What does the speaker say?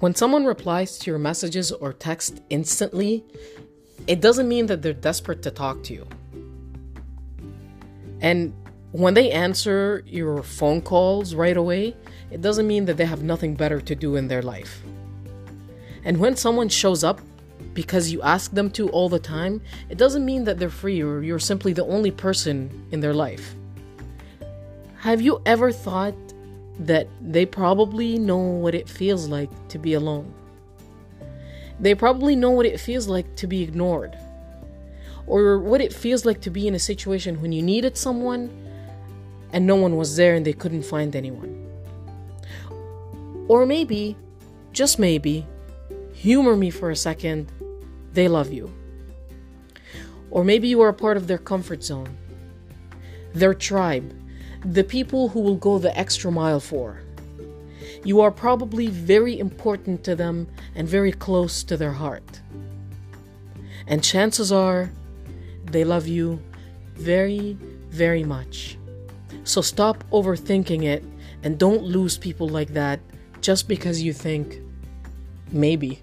When someone replies to your messages or text instantly, it doesn't mean that they're desperate to talk to you. And when they answer your phone calls right away, it doesn't mean that they have nothing better to do in their life. And when someone shows up because you ask them to all the time, it doesn't mean that they're free or you're simply the only person in their life. Have you ever thought that they probably know what it feels like to be alone? They probably know what it feels like to be ignored, or what it feels like to be in a situation when you needed someone and no one was there and they couldn't find anyone. Or maybe, just maybe, humor me for a second, they love you. Or maybe you are a part of their comfort zone, their tribe, the people who will go the extra mile for. You are probably very important to them and very close to their heart. And chances are they love you very, very much. So stop overthinking it and don't lose people like that just because you think maybe.